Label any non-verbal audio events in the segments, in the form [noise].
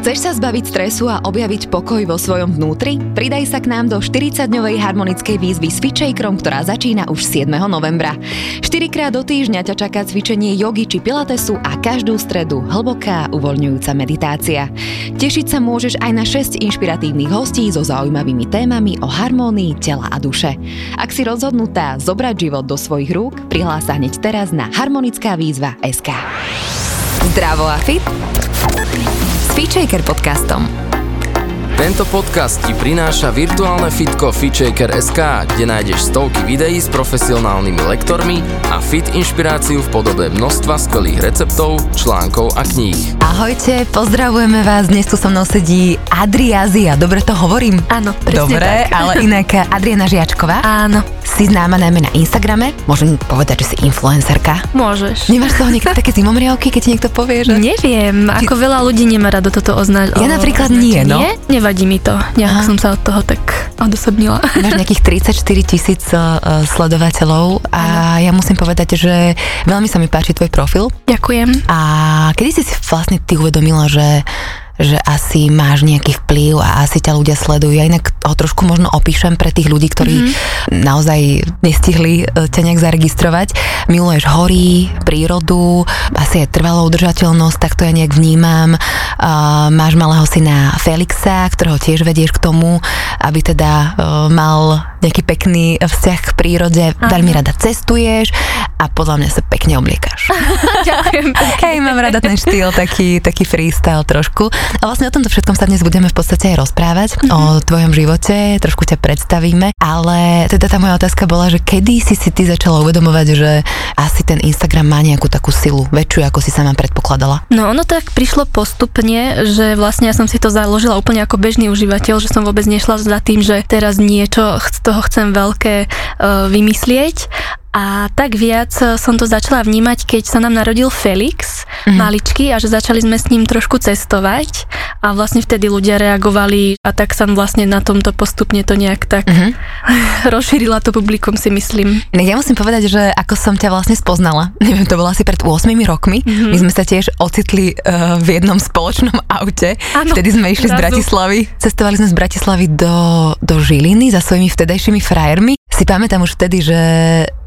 Chceš sa zbaviť stresu a objaviť pokoj vo svojom vnútri? Pridaj sa k nám do 40-dňovej harmonickej výzvy s Fitchakerom, ktorá začína už 7. novembra. 4 krát do týždňa ťa čaká cvičenie jogy či pilatesu a každú stredu hlboká uvoľňujúca meditácia. Tešiť sa môžeš aj na 6 inšpiratívnych hostí so zaujímavými témami o harmónii tela a duše. Ak si rozhodnutá zobrať život do svojich rúk, prihlás sa hneď teraz na harmonická výzva SK. Zdravo a fit s podcastom. Tento podcast ti prináša virtuálne fitko FitShaker.sk, kde nájdeš stovky videí s profesionálnymi lektormi a fit inšpiráciu v podobe množstva skvelých receptov, článkov a kníh. Ahojte, pozdravujeme vás, dnes tu so mnou sedí Adriázia, dobre to hovorím? Áno, presne Dobre, tak. ale inak Adriana Žiačková. Áno, Si známa najmä na Instagrame, môžem povedať, že si influencerka. môžeš. Nemáš toho niekto [laughs] také zimomriavky, keď ti niekto povie, že... Neviem, ako veľa ľudí nemá rado toto označiť. Ja napríklad nie, no. Nie? Nevadí mi to. Nejak Aha. som sa od toho tak odosobnila. Máš [laughs] nejakých 34 tisíc uh, sledovateľov a ja musím povedať, že veľmi sa mi páči tvoj profil Ďakujem. a kedy si si vlastne ty uvedomila, že že asi máš nejaký vplyv a asi ťa ľudia sledujú. Ja inak ho trošku možno opíšem pre tých ľudí, ktorí mm-hmm. naozaj nestihli e, ťa nejak zaregistrovať. Miluješ hory, prírodu, asi aj trvalú udržateľnosť, tak to ja nejak vnímam. Uh, máš malého syna Felixa, ktorého tiež vedieš k tomu, aby teda uh, mal nejaký pekný vzťah k prírode. Aha. Veľmi rada cestuješ a podľa mňa sa pekne obliekaš. [laughs] Ďakujem. Hej, mám rada ten štýl, taký, taký freestyle trošku. A vlastne o tomto všetkom sa dnes budeme v podstate aj rozprávať, mm-hmm. o tvojom živote, trošku ťa predstavíme, ale teda tá moja otázka bola, že kedy si si ty začala uvedomovať, že asi ten Instagram má nejakú takú silu, väčšiu, ako si sama predpokladala. No ono tak prišlo postupne, že vlastne ja som si to založila úplne ako bežný užívateľ, že som vôbec nešla za tým, že teraz niečo z toho chcem veľké uh, vymyslieť. A tak viac eh, som to začala vnímať, keď sa nám narodil Felix, Mhm. mm. maličký, a že začali sme s ním trošku cestovať a vlastne vtedy ľudia reagovali a tak som vlastne na tomto postupne to nejak tak Mhm. [laughs] rozšírila to publikum si myslím. No Ja musím povedať, že ako som ťa vlastne spoznala, [laughs] neviem, to bolo asi pred 8 rokmi, mm-hmm. my sme sa tiež ocitli uh, v jednom spoločnom [laughs] aute, Áno, vtedy sme išli z zrazu. Bratislavy, cestovali sme z Bratislavy do, do Žiliny za svojimi vtedajšími frajermi. Si pamätám už vtedy, že,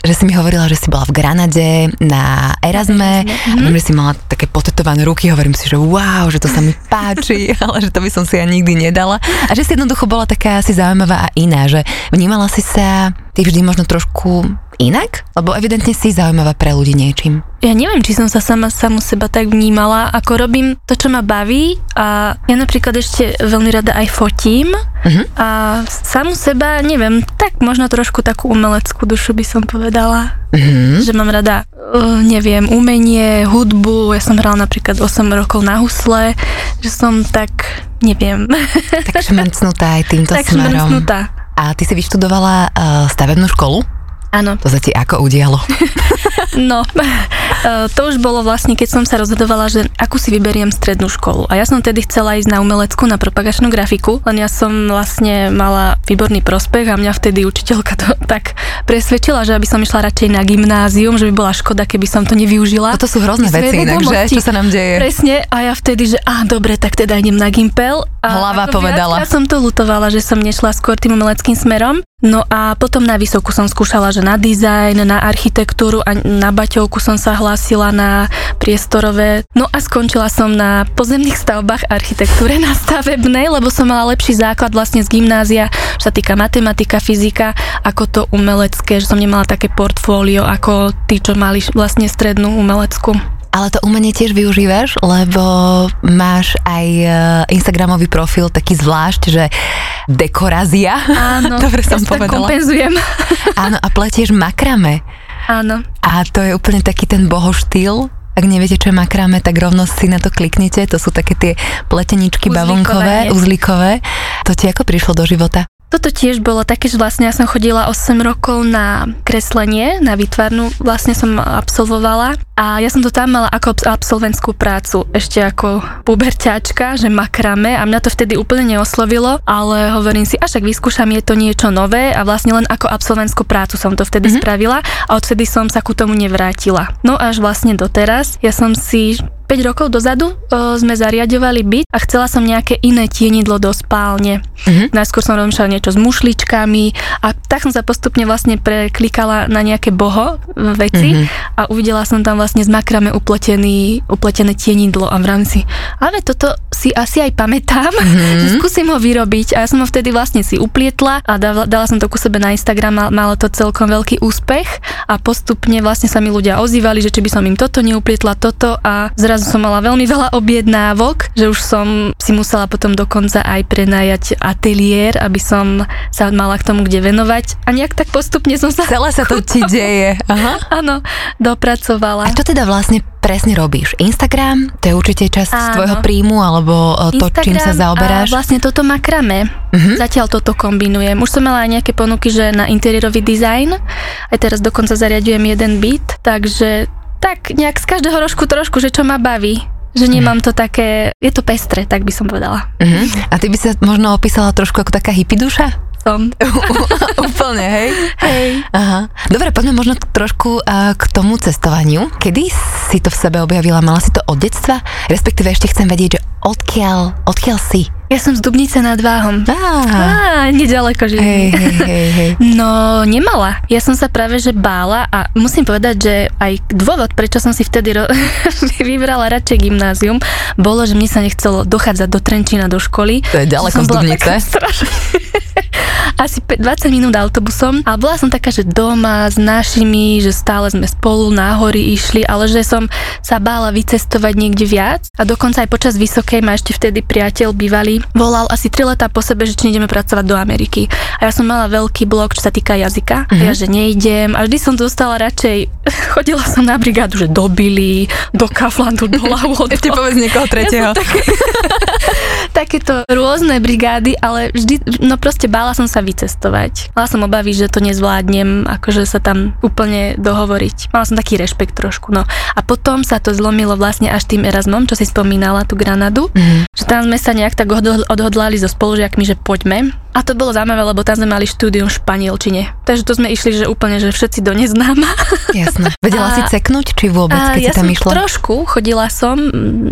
že si mi hovorila, že si bola v Granade na Erasme, mm-hmm. že si mala také potetované ruky, hovorím si, že wow, že to sa mi páči, [laughs] ale že to by som si ja nikdy nedala. A že si jednoducho bola taká asi zaujímavá a iná, že vnímala si sa ty vždy možno trošku inak? Lebo evidentne si zaujímavá pre ľudí niečím. Ja neviem, či som sa sama samu seba tak vnímala, ako robím to, čo ma baví a ja napríklad ešte veľmi rada aj fotím Mhm. a samu seba, neviem, tak možno trošku takú umeleckú dušu by som povedala. Mhm. Že mám rada, uh, neviem, umenie, hudbu, ja som hrala napríklad 8 rokov na husle, že som tak, neviem, Tak šmrcnutá aj týmto [laughs] tak smerom. šmrcnutá. A ty si vyštudovala uh, stavebnú školu? Áno. To sa ti ako udialo? [laughs] No, to už bolo vlastne, keď som sa rozhodovala, že akú si vyberiem strednú školu. A ja som tedy chcela ísť na umeleckú, na propagačnú grafiku, len ja som vlastne mala výborný prospech a mňa vtedy učiteľka to [laughs] tak presvedčila, že aby som išla radšej na gymnázium, že by bola škoda, keby som to nevyužila. Toto sú hrozné veci inak, že? Čo sa nám deje? Presne, a ja vtedy, že á, dobre, tak teda idem na Gimpel. A Hlava povedala. viackrát som to lutovala, že som nešla skôr tým umeleckým smerom. No a potom na vysokú som skúšala, že na dizajn, na architektúru a na baťovku som sa hlásila na priestorové. No a skončila som na pozemných stavbách architektúre na stavebnej, lebo som mala lepší základ vlastne z gymnázia, čo sa týka matematika, fyzika, ako to umelecké, že som nemala také portfólio ako tí, čo mali vlastne strednú umeleckú. Ale to umenie tiež využívaš, lebo máš aj e, Instagramový profil taký zvlášť, že dekorazia. Áno, [laughs] Dobre som ja povedala. kompenzujem. [laughs] Áno, a pletieš makrame. Áno. A to je úplne taký ten bohoštýl. Ak neviete, čo je makrame, tak rovno si na to kliknite. To sú také tie pleteničky Uzlíkové, bavlnkové, nie? uzlíkové. To ti ako prišlo do života? Toto tiež bolo také, že vlastne ja som chodila 8 rokov na kreslenie, na výtvarnú, vlastne som absolvovala a ja som to tam mala ako abs- absolventskú prácu, ešte ako puberťačka, že makrame a mňa to vtedy úplne neoslovilo, ale hovorím si, až ak vyskúšam, je to niečo nové a vlastne len ako absolventskú prácu som to vtedy mm-hmm. spravila a odvtedy som sa ku tomu nevrátila. No až vlastne doteraz, ja som si 5 rokov dozadu o, sme zariadovali byt a chcela som nejaké iné tienidlo do spálne. Uh-huh. Najskôr som rozmýšľala niečo s mušličkami a tak som sa postupne vlastne preklikala na nejaké boho veci uh-huh. a uvidela som tam vlastne z makrame upletený, upletené tienidlo a v rámci, ale toto si asi aj pamätám, uh-huh. [laughs] že skúsim ho vyrobiť a ja som ho vtedy vlastne si uplietla a dala, dala som to ku sebe na Instagram, malo to celkom veľký úspech a postupne vlastne sa mi ľudia ozývali, že či by som im toto neuplietla, toto a zrazu som mala veľmi veľa objednávok, že už som si musela potom dokonca aj prenajať ateliér, aby som sa mala k tomu kde venovať a nejak tak postupne som sa... Celé sa to ti [laughs] deje. Aha. Áno, dopracovala. A čo teda vlastne presne robíš? Instagram? To je určite časť z tvojho príjmu alebo e, to, Instagram čím sa zaoberáš? A vlastne toto makrame. Uh-huh. Zatiaľ toto kombinujem. Už som mala aj nejaké ponuky, že na interiérový dizajn. Aj teraz dokonca zariadujem jeden byt, takže tak nejak z každého rožku trošku, že čo ma baví že nemám to také, je to pestre, tak by som povedala. Uh-huh. A ty by sa možno opísala trošku ako taká hippie duša? Som. [laughs] Úplne, hej? Hej. Aha. Dobre, poďme možno trošku uh, k tomu cestovaniu. Kedy si to v sebe objavila? Mala si to od detstva? Respektíve ešte chcem vedieť, že odkiaľ, odkiaľ si? Ja som z Dubnice nad Váhom. Á, Á nedaleko živím. hej, hej, hej, hej. [laughs] No, nemala. Ja som sa práve že bála a musím povedať, že aj dôvod, prečo som si vtedy ro- [laughs] vybrala radšej gymnázium, bolo, že mne sa nechcelo dochádzať do Trenčína do školy. To je ďaleko z Dubnice. [laughs] Asi 20 minút autobusom a bola som taká, že doma s našimi, že stále sme spolu na hory išli, ale že som sa bála vycestovať niekde viac a dokonca aj počas vysokej ma ešte vtedy priateľ bývalý volal asi 3 letá po sebe, že či nejdeme pracovať do Ameriky. A ja som mala veľký blok, čo sa týka jazyka. Mm-hmm. A ja, mhm. že nejdem. A vždy som dostala radšej, [laughs] chodila som na brigádu, že do Billy, do Kaflandu, do Lawodu. [laughs] Ešte povedz niekoho tretieho. Ja také, [laughs] takéto rôzne brigády, ale vždy, no proste bála som sa vycestovať. Mala som obavy, že to nezvládnem, akože sa tam úplne dohovoriť. Mala som taký rešpekt trošku, no. A potom sa to zlomilo vlastne až tým Erasmom, čo si spomínala, tú Granadu. Mm-hmm. Že tam sme sa nejak tak odhodlali so spolužiakmi, že poďme. A to bolo zaujímavé, lebo tam sme mali štúdium v španielčine. Takže to sme išli, že úplne, že všetci do neznáma. Jasné. Vedela a, si ceknúť, či vôbec, keď ja si tam išla? trošku, chodila som,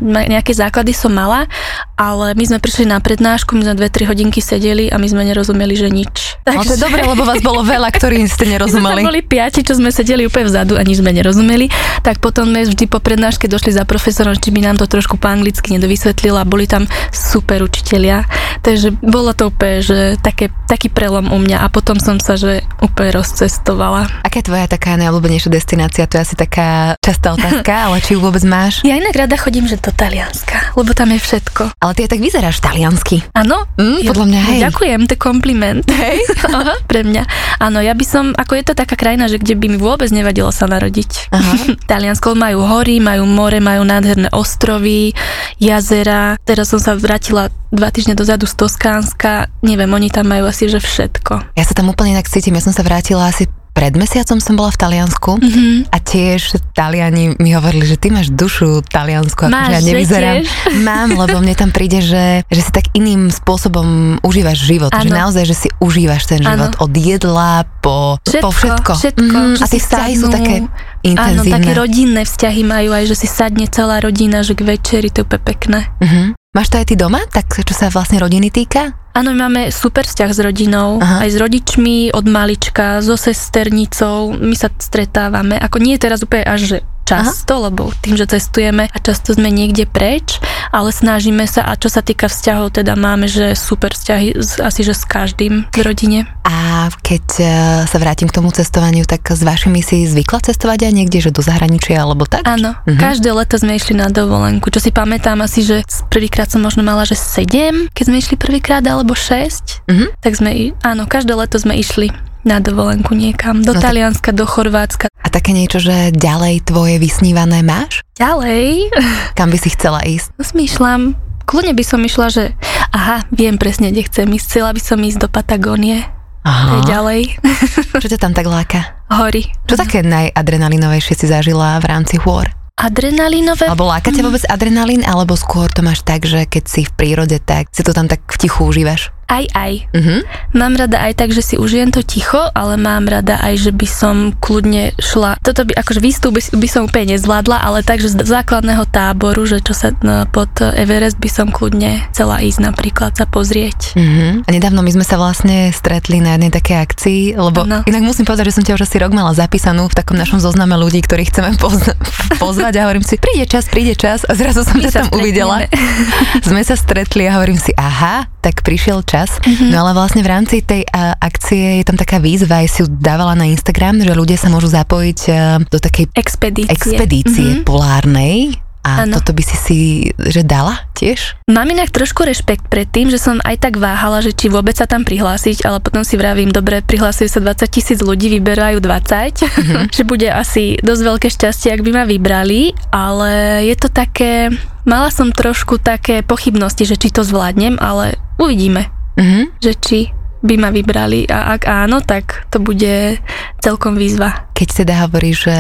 nejaké základy som mala, ale my sme prišli na prednášku, my sme dve, tri hodinky sedeli a my sme nerozumeli, že nič. Takže... No to je dobre, lebo vás bolo veľa, ktorí ste [laughs] nerozumeli. My boli piati, čo sme sedeli úplne vzadu a nič sme nerozumeli. Tak potom sme vždy po prednáške došli za profesorom, či by nám to trošku po anglicky nedovysvetlila. Boli tam super učitelia. Takže bolo to úplne, že také, taký prelom u mňa a potom som sa, že úplne rozcestovala. Aká je tvoja taká najobľúbenejšia destinácia? To je asi taká častá [laughs] otázka, ale či ju vôbec máš? Ja inak rada chodím, že do Talianska, lebo tam je všetko. Ale ty aj tak vyzeráš taliansky. Áno? Mm, podľa mňa, hej. Ďakujem, to kompliment. Hej? [laughs] Aha, pre mňa. Áno, ja by som, ako je to taká krajina, že kde by mi vôbec nevadilo sa narodiť. Aha. [laughs] Taliansko majú hory, majú more, majú nádherné ostrovy, jazera. Teraz som sa vrátila dva týždne dozadu z Toskánska. Neviem, oni tam majú asi že všetko. Ja sa tam úplne inak cítim, ja som sa vrátila asi pred mesiacom som bola v Taliansku mm-hmm. a tiež Taliani mi hovorili, že ty máš dušu taliansku, akože ja nevyzerám. [laughs] Mám, lebo mne tam príde, že, že si tak iným spôsobom užívaš život. Ano. Že naozaj, že si užívaš ten život ano. od jedla po všetko. Po všetko. všetko mm-hmm. A tie vzťahy sú také intenzívne. Áno, také rodinné vzťahy majú aj, že si sadne celá rodina, že k večeri to je úplne pekné. Mm-hmm. Máš to aj ty doma, tak čo sa vlastne rodiny týka? Áno, máme super vzťah s rodinou, Aha. aj s rodičmi od malička, so sesternicou, my sa stretávame, ako nie je teraz úplne až, že často, Aha. lebo tým, že cestujeme a často sme niekde preč, ale snažíme sa a čo sa týka vzťahov, teda máme, že super vzťahy asi, že s každým v rodine. A keď e, sa vrátim k tomu cestovaniu, tak s vašimi si zvykla cestovať aj niekde, že do zahraničia alebo tak? Áno, mhm. každé leto sme išli na dovolenku, čo si pamätám asi, že prvýkrát som možno mala, že 7, keď sme išli prvýkrát alebo 6, mhm. tak sme, áno, každé leto sme išli na dovolenku niekam, do no Talianska, tak... do Chorvátska. A také niečo, že ďalej tvoje vysnívané máš? Ďalej? [laughs] Kam by si chcela ísť? No, smýšľam. Kľudne by som išla, že aha, viem presne, kde chcem ísť. Chcela by som ísť do Patagónie. Aha. Je ďalej. [laughs] Čo ťa tam tak láka? Hory. Čo také najadrenalinovejšie si zažila v rámci hôr? Adrenalinové? Alebo láka ťa vôbec adrenalín, alebo skôr to máš tak, že keď si v prírode, tak si to tam tak v tichu užívaš? Aj, aj. Mhm. Mám rada aj tak, že si užijem to ticho, ale mám rada aj, že by som kľudne šla. Toto by, akože výstup by, by som úplne nezvládla, ale tak, že z základného táboru, že čo sa no, pod Everest by som kľudne chcela ísť napríklad sa pozrieť. Mhm. A nedávno my sme sa vlastne stretli na jednej takej akcii, lebo No. inak musím povedať, že som ťa už asi rok mala zapísanú v takom našom zozname ľudí, ktorých chceme poz- pozvať a hovorím si, príde čas, príde čas a zrazu som My ťa tam uvidela. sme sa stretli a hovorím si, aha, tak prišiel čas. Mhm. No ale vlastne v rámci tej a, akcie je tam taká výzva, aj si ju dávala na Instagram, že ľudia sa môžu zapojiť a, do takej Expedície. expedície Mhm. polárnej. A Áno. toto by si si, že dala tiež? Mám inak trošku rešpekt pred tým, že som aj tak váhala, že či vôbec sa tam prihlásiť, ale potom si vravím, dobre, prihlásiť sa 20 tisíc ľudí, vyberajú 20, [laughs] že bude asi dosť veľké šťastie, ak by ma vybrali, ale je to také, mala som trošku také pochybnosti, že či to zvládnem, ale uvidíme, Mhm. že či by ma vybrali a ak áno, tak to bude celkom výzva. Keď teda hovoríš, že,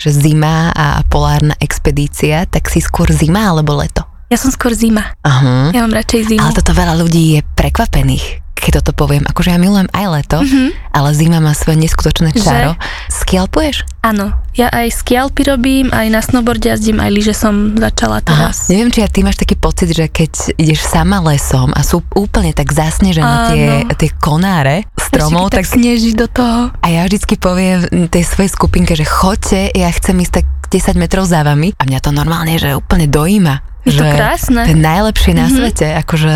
že zima a polárna expedícia, tak si skôr zima alebo leto? Ja som skôr zima. Aha. Ja mám radšej zimu. Ale toto veľa ľudí je prekvapených, keď toto poviem. Akože ja milujem aj leto, Mhm. ale zima má svoje neskutočné Že? čaro. Skialpuješ? Áno, ja aj skialpy robím, aj na snowboarde jazdím, aj lyže som začala Aha. teraz. Neviem, či aj ty máš taký pocit, že keď ideš sama lesom a sú úplne tak zasnežené tie, Áno. tie konáre stromov, tak, tak sneží do toho. a ja vždycky poviem tej svojej skupinke, že choďte, ja chcem ísť tak 10 metrov za vami a mňa to normálne, že úplne dojíma. Je to krásne. To je najlepšie na Mhm. svete, akože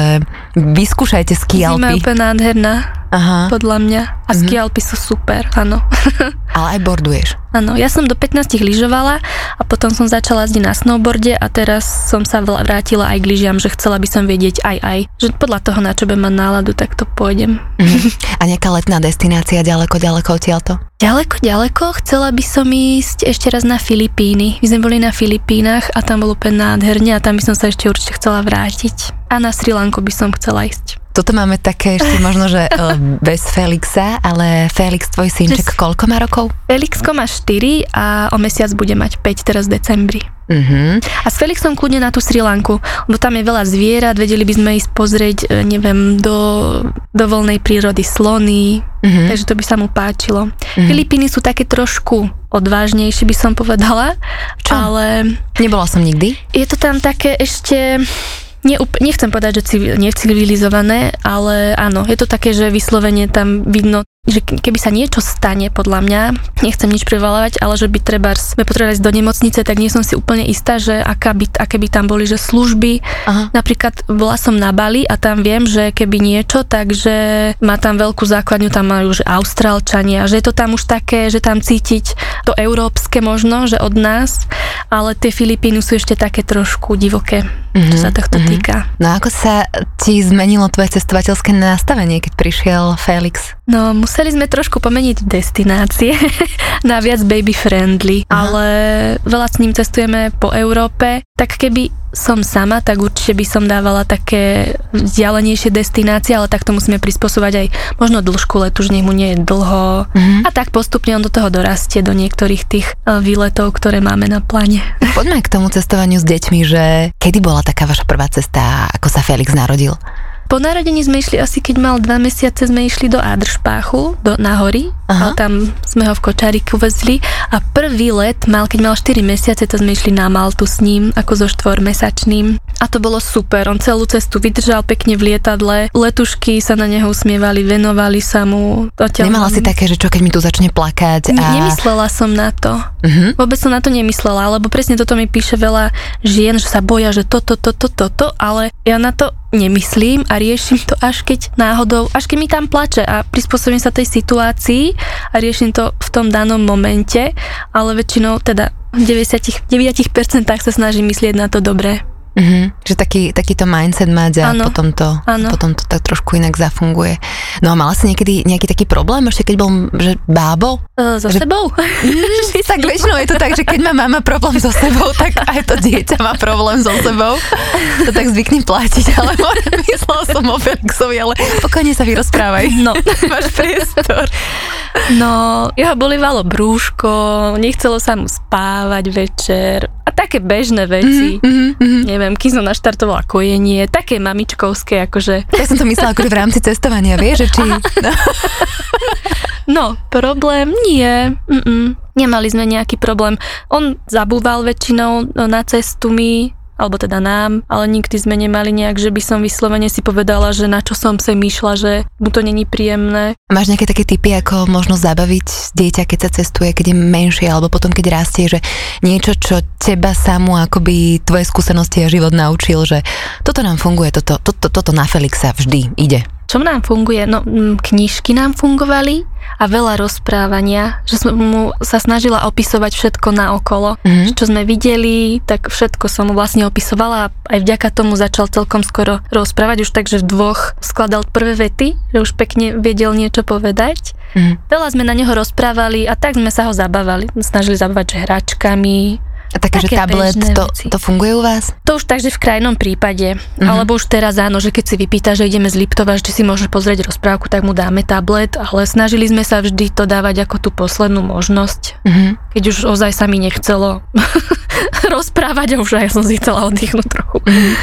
vyskúšajte ski Zima je úplne nádherná, Aha, podľa mňa. A Mhm. ski Alpy sú super, áno. [laughs] ale aj borduješ. Áno, ja som do 15 lyžovala a potom som začala jazdiť na snowboarde a teraz som sa vrátila aj k lyžiam, že chcela by som vedieť aj aj. Že podľa toho, na čo budem mať náladu, tak to pôjdem. Mhm. [laughs] A nejaká letná destinácia ďaleko, ďaleko odtiaľto? Ďaleko, ďaleko, chcela by som ísť ešte raz na Filipíny. My sme boli na Filipínach a tam bolo úplne nádherne a tam by som sa ešte určite chcela vrátiť. A na Sri Lanku by som chcela ísť. Toto máme také ešte možno, že [laughs] eh, bez Felixa, ale Felix, tvoj synček, koľko má rokov? Felixko má 4 a o mesiac bude mať 5 teraz v decembri. Mhm. A s Felixom kľudne na tú Sri Lanku, lebo tam je veľa zvierat, vedeli by sme ísť pozrieť, e, neviem, do, do voľnej prírody slony, Mhm. takže to by sa mu páčilo. Mhm. Filipíny sú také trošku odvážnejšie, by som povedala, Čo? ale Nebola som nikdy. je to tam také ešte... Neúp- nechcem povedať, že civil- necivilizované, ale áno, je to také, že vyslovene tam vidno, že ke- keby sa niečo stane, podľa mňa, nechcem nič privalávať, ale že by treba sme potrebovali ísť do nemocnice, tak nie som si úplne istá, že aká by, aké by tam boli, že služby. Aha. Napríklad bola som na Bali a tam viem, že keby niečo, takže má tam veľkú základňu, tam majú že Austrálčania, že je to tam už také, že tam cítiť to európske možno, že od nás, ale tie Filipíny sú ešte také trošku divoké, čo Mhm, sa tohto mhm. týka. No ako sa ti zmenilo tvoje cestovateľské nastavenie, keď prišiel Felix? No, museli sme trošku pomeniť destinácie [laughs] na viac baby friendly, Aha. ale veľa s ním cestujeme po Európe. Tak keby som sama, tak určite by som dávala také vzdialenejšie destinácie, ale tak to musíme prispôsobať aj možno dĺžku letu, že nech mu nie je dlho. Mhm. A tak postupne on do toho dorastie, do niektorých tých e, výletov, ktoré máme na pláne. [laughs] Poďme k tomu cestovaniu s deťmi, že kedy bola taká vaša prvá cesta, ako sa Felix narodil? Po narodení sme išli asi, keď mal dva mesiace, sme išli do Adršpáchu, do, na hory. Aha. Tam sme ho v kočáriku vezli. A prvý let mal, keď mal 4 mesiace, to sme išli na Maltu s ním, ako so štvormesačným. A to bolo super. On celú cestu vydržal pekne v lietadle. Letušky sa na neho usmievali, venovali sa mu. Odtiaľ Nemala si také, že čo keď mi tu začne plakať? A... Nemyslela som na to. Mhm. Vôbec som na to nemyslela, lebo presne toto mi píše veľa žien, že sa boja, že toto, toto, toto, ale ja na to nemyslím a riešim to až keď náhodou, až keď mi tam plače a prispôsobím sa tej situácii a riešim to v tom danom momente, ale väčšinou teda v 90, 9% sa snažím myslieť na to dobré. Mhm. Že taký, takýto mindset mať a Áno. potom to, Áno. potom to tak trošku inak zafunguje. No a mala si niekedy nejaký taký problém, ešte keď bol že bábo? E, so Že- sebou? [laughs] tak väčšinou je to tak, že keď má mama problém so sebou, tak aj to dieťa má problém so sebou. To tak zvyknem platiť, [laughs] ale myslela som o Felixovi, ale pokojne sa vyrozprávaj. No. [laughs] Máš priestor. No, jeho bolívalo brúško, nechcelo sa mu spávať večer. A A také bežné veci. Mm-hmm, mm-hmm. Neviem, kým som naštartovala kojenie, také mamičkovské, akože... Ja som to myslela akože v rámci cestovania, vieš, že či... No. no, problém nie. Mm-mm. Nemali sme nejaký problém. On zabúval väčšinou na cestu mi, alebo teda nám, ale nikdy sme nemali nejak, že by som vyslovene si povedala, že na čo som sa myšla, že mu to není príjemné. Máš nejaké také typy, ako možno zabaviť dieťa, keď sa cestuje, keď je menšie, alebo potom, keď rastie, že niečo, čo teba samú akoby tvoje skúsenosti a život naučil, že toto nám funguje, toto, toto, toto na Felixa vždy ide. Čo nám funguje? No, knižky nám fungovali a veľa rozprávania, že som mu sa snažila opisovať všetko na okolo. Mm-hmm. Čo sme videli, tak všetko som mu vlastne opisovala a aj vďaka tomu začal celkom skoro rozprávať, už takže v dvoch skladal prvé vety, že už pekne vedel niečo povedať. Mm-hmm. Veľa sme na neho rozprávali a tak sme sa ho zabávali. Snažili zabávať hračkami, a také, také že tablet, to, to funguje u vás? To už takže v krajnom prípade. Uh-huh. Alebo už teraz áno, že keď si vypýta, že ideme z Liptova, že si môže pozrieť rozprávku, tak mu dáme tablet, ale snažili sme sa vždy to dávať ako tú poslednú možnosť. Uh-huh. Keď už ozaj sa mi nechcelo [laughs] rozprávať a už aj som si chcela oddychnúť trochu. Uh-huh.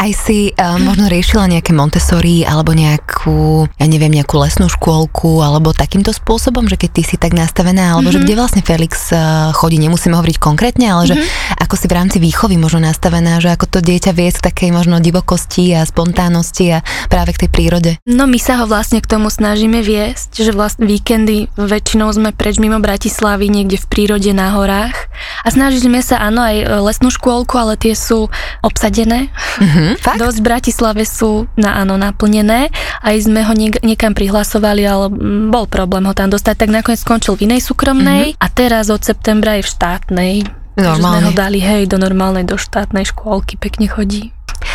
A aj si uh, možno riešila nejaké Montessori alebo nejakú, ja neviem, nejakú lesnú škôlku alebo takýmto spôsobom, že keď ty si tak nastavená, alebo uh-huh. že kde vlastne Felix uh, chodí, nemusíme hovoriť konkrétne, ale že mm-hmm. ako si v rámci výchovy možno nastavená, že ako to dieťa vie k takej možno divokosti a spontánnosti a práve k tej prírode? No my sa ho vlastne k tomu snažíme viesť, že vlastne víkendy väčšinou sme preč mimo Bratislavy, niekde v prírode na horách a snažíme sa, áno, aj lesnú škôlku, ale tie sú obsadené. Mm-hmm, fakt? Dosť v Bratislave sú na, áno, naplnené. Aj sme ho niek- niekam prihlasovali, ale bol problém ho tam dostať, tak nakoniec skončil v inej súkromnej mm-hmm. a teraz od septembra je v štátnej. Normálne. Sme ho dali, hej, do normálnej, do štátnej škôlky, pekne chodí.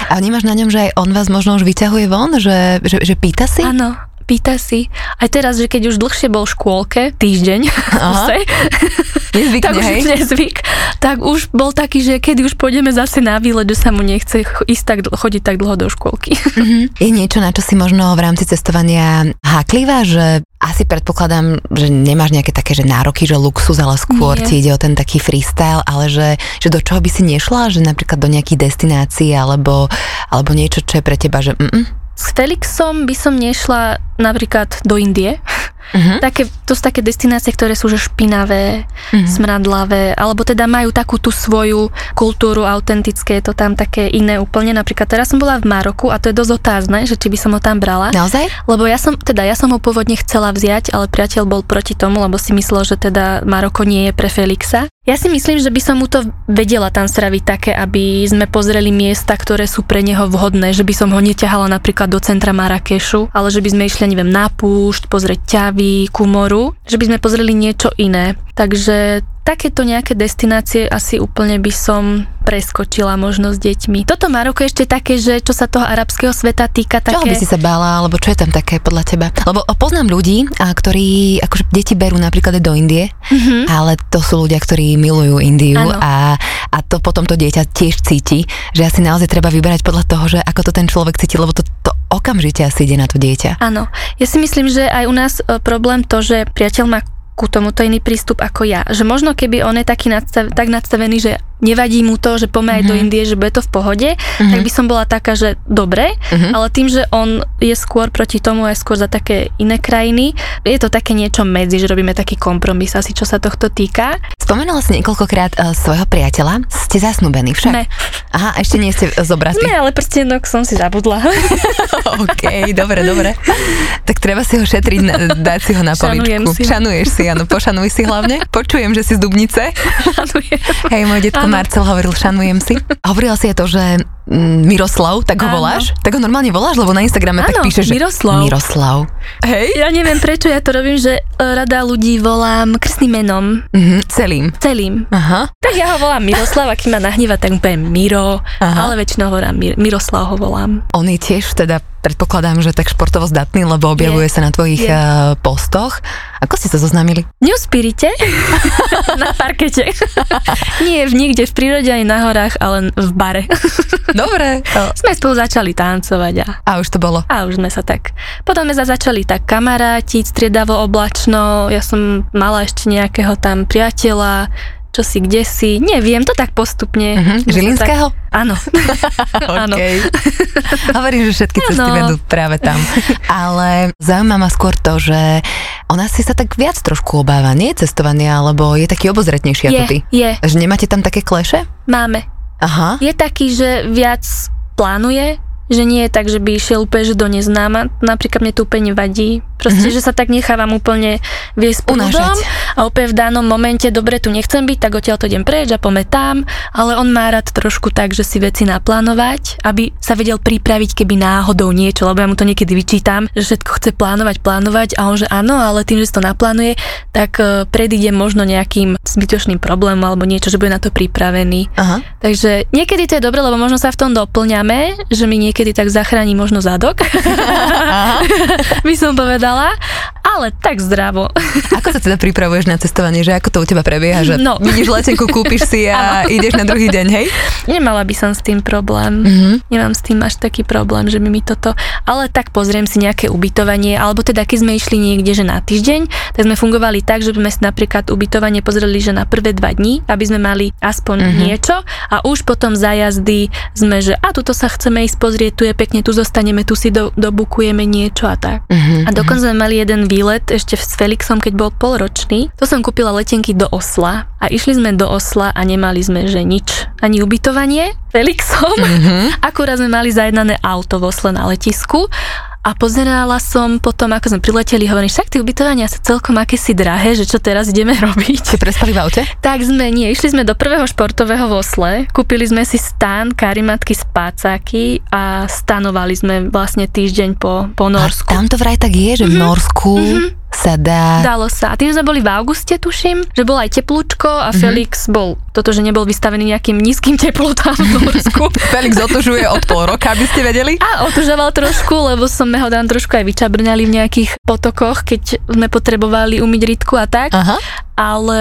A vnímaš na ňom, že aj on vás možno už vyťahuje von, že, že, že pýta si? Áno, pýta si. Aj teraz, že keď už dlhšie bol v škôlke, týždeň, [laughs] Aha. Nezvykne, tak už nezvyk, tak už bol taký, že kedy už pôjdeme zase na výlet, že sa mu nechce ísť tak, chodiť tak dlho do škôlky. Mm-hmm. [laughs] Je niečo, na čo si možno v rámci cestovania háklivá, že asi predpokladám, že nemáš nejaké také, že nároky, že luxus, ale skôr Nie. ti ide o ten taký freestyle, ale že, že do čoho by si nešla, že napríklad do nejakých destinácií alebo, alebo niečo, čo je pre teba, že mm s Felixom by som nešla napríklad do Indie. Uh-huh. Také, to sú také destinácie, ktoré sú že špinavé, uh-huh. smradlavé, alebo teda majú takú tú svoju kultúru autentické, je to tam také iné úplne. Napríklad teraz som bola v Maroku a to je dosť otázne, že či by som ho tam brala. Naozaj? Lebo ja som, teda ja som ho pôvodne chcela vziať, ale priateľ bol proti tomu, lebo si myslel, že teda Maroko nie je pre Felixa. Ja si myslím, že by som mu to vedela tam straviť také, aby sme pozreli miesta, ktoré sú pre neho vhodné, že by som ho neťahala napríklad do centra Marrakešu, ale že by sme išli, neviem, na púšť, pozrieť ťavy, ku moru, že by sme pozreli niečo iné. Takže takéto nejaké destinácie asi úplne by som preskočila možno s deťmi. Toto Maroko je ešte také, že čo sa toho arabského sveta týka také... Čo by si sa bála, alebo čo je tam také podľa teba? Lebo poznám ľudí, a ktorí akože deti berú napríklad do Indie, mm-hmm. ale to sú ľudia, ktorí milujú Indiu a, a to potom to dieťa tiež cíti, že asi naozaj treba vyberať podľa toho, že ako to ten človek cíti, lebo to okamžite asi ide na to dieťa. Áno. Ja si myslím, že aj u nás e, problém to, že priateľ má ku tomuto iný prístup ako ja. Že možno keby on je taký nadstav, tak nadstavený, že nevadí mu to, že poďme aj mm-hmm. do mhm. Indie, že bude to v pohode, mm-hmm. tak by som bola taká, že dobre, mm-hmm. ale tým, že on je skôr proti tomu aj skôr za také iné krajiny, je to také niečo medzi, že robíme taký kompromis asi, čo sa tohto týka. Spomenula si niekoľkokrát uh, svojho priateľa. Ste zasnubení však? Ne. Aha, ešte nie ste zobratí. Ne, ale prstenok som si zabudla. [laughs] OK, dobre, dobre. Tak treba si ho šetriť, dať si ho na povičku. si. Šanuješ si, áno, pošanuj si hlavne. Počujem, že si z Dubnice. Šanujem. Hej, môj detko ako Marcel hovoril, šanujem si. A [laughs] hovorila si je to, že Miroslav, tak ho Áno. voláš? Tak ho normálne voláš, lebo na Instagrame Áno, tak píše, že Miroslav. Miroslav. Hej. Ja neviem, prečo ja to robím, že e, rada ľudí volám krstným menom. Mhm, celým. Celým. Aha. Tak ja ho volám Miroslav, a keď ma nahnieva, tak mu poviem Miro, Aha. ale väčšinou hovorám Mir- Miroslav ho volám. On je tiež teda predpokladám, že tak športovo zdatný, lebo objavuje je, sa na tvojich je. Uh, postoch. Ako ste sa zoznámili? Newspirite. [laughs] na parkete. [laughs] Nie v nikde v prírode ani na horách, ale v bare. [laughs] Dobre. Sme spolu začali tancovať a... A už to bolo? A už sme sa tak... Potom sme sa začali tak kamarátiť, striedavo oblačno. Ja som mala ešte nejakého tam priateľa, čo si, kde si, neviem, to tak postupne. Uh-huh. Žilinského? Tak, áno. [laughs] áno. [laughs] Hovorím, že všetky cesty ano. vedú práve tam. Ale zaujíma ma skôr to, že ona si sa tak viac trošku obáva, nie cestovania, alebo je taký obozretnejší je, ako ty. Je, Že nemáte tam také kleše? Máme. Aha. Je taký, že viac plánuje, že nie je tak, že by išiel úplne že do neznáma. Napríklad mne to úplne vadí. Proste, mm-hmm. že sa tak nechávam úplne viesť prúdom a úplne v danom momente, dobre, tu nechcem byť, tak odtiaľ to idem preč a pometám, ale on má rád trošku tak, že si veci naplánovať, aby sa vedel pripraviť, keby náhodou niečo, lebo ja mu to niekedy vyčítam, že všetko chce plánovať, plánovať a on že áno, ale tým, že si to naplánuje, tak e, predíde možno nejakým zbytočným problémom alebo niečo, že bude na to pripravený. Aha. Takže niekedy to je dobre, lebo možno sa v tom doplňame, že mi niekedy tak zachráni možno zadok. [laughs] by som povedala, ale tak zdravo. [laughs] Ako sa teda pripravuješ na cestovanie, že ako to u teba prebieha, že no. vidíš letenku, kúpiš si a [laughs] ideš na druhý deň, hej? Nemala by som s tým problém. Mm-hmm. Nemám s tým až taký problém, že by mi toto... Ale tak pozriem si nejaké ubytovanie, alebo teda keď sme išli niekde, že na týždeň, tak sme fungovali tak, že sme si napríklad ubytovanie pozreli, že na prvé dva dní, aby sme mali aspoň mm-hmm. niečo a už potom za jazdy sme, že a tuto sa chceme ísť pozrieť, tu je pekne, tu zostaneme, tu si do, dobukujeme niečo a tak. Mm-hmm. A dokonca sme mali jeden výlet ešte s Felixom, keď bol polročný. To som kúpila letenky do Osla a išli sme do Osla a nemali sme, že nič. Ani ubytovanie Felixom. Mm-hmm. [laughs] Akurát sme mali zajednané auto v Osle na letisku a pozerala som potom, ako sme prileteli, hovorím, však tie ubytovania sú celkom akési drahé, že čo teraz ideme [laughs] robiť. Ste prespali v aute? Tak sme, nie, išli sme do prvého športového vosle, kúpili sme si stan, karimatky, spácaky a stanovali sme vlastne týždeň po, po Norsku. A tam to vraj tak je, že v mhm. Norsku mm-hmm sa dá. Dalo sa. A tým sme boli v auguste, tuším, že bol aj teplúčko a mm-hmm. Felix bol, toto, že nebol vystavený nejakým nízkym teplotám v Norsku. [laughs] Felix otužuje od pol roka, aby ste vedeli? A otužoval trošku, lebo sme ho tam trošku aj vyčabrňali v nejakých potokoch, keď sme potrebovali umyť rytku a tak. Aha. Ale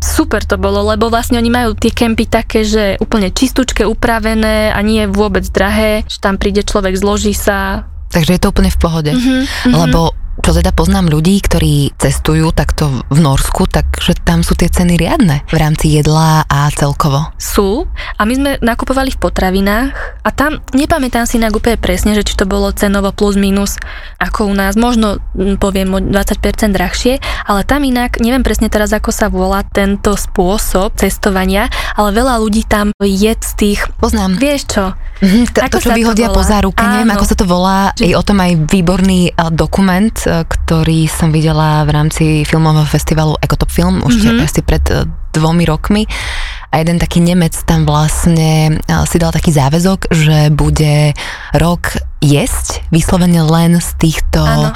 super to bolo, lebo vlastne oni majú tie kempy také, že úplne čistúčke, upravené a nie je vôbec drahé, že tam príde človek, zloží sa, Takže je to úplne v pohode. Mm-hmm, Lebo čo teda poznám ľudí, ktorí cestujú takto v Norsku, takže tam sú tie ceny riadne v rámci jedla a celkovo. Sú a my sme nakupovali v potravinách a tam nepamätám si na úplne presne, že či to bolo cenovo plus minus ako u nás, možno poviem o 20% drahšie, ale tam inak, neviem presne teraz ako sa volá tento spôsob cestovania, ale veľa ľudí tam je z tých... Poznám. Vieš čo? Mm-hmm, to, to, čo vyhodia to po záruke, neviem ako sa to volá, je o tom aj výborný dokument, e, ktorý som videla v rámci filmového festivalu Ecotop Film už mm-hmm. asi pred e, dvomi rokmi. A jeden taký Nemec tam vlastne e, si dal taký záväzok, že bude rok jesť vyslovene len z týchto ano.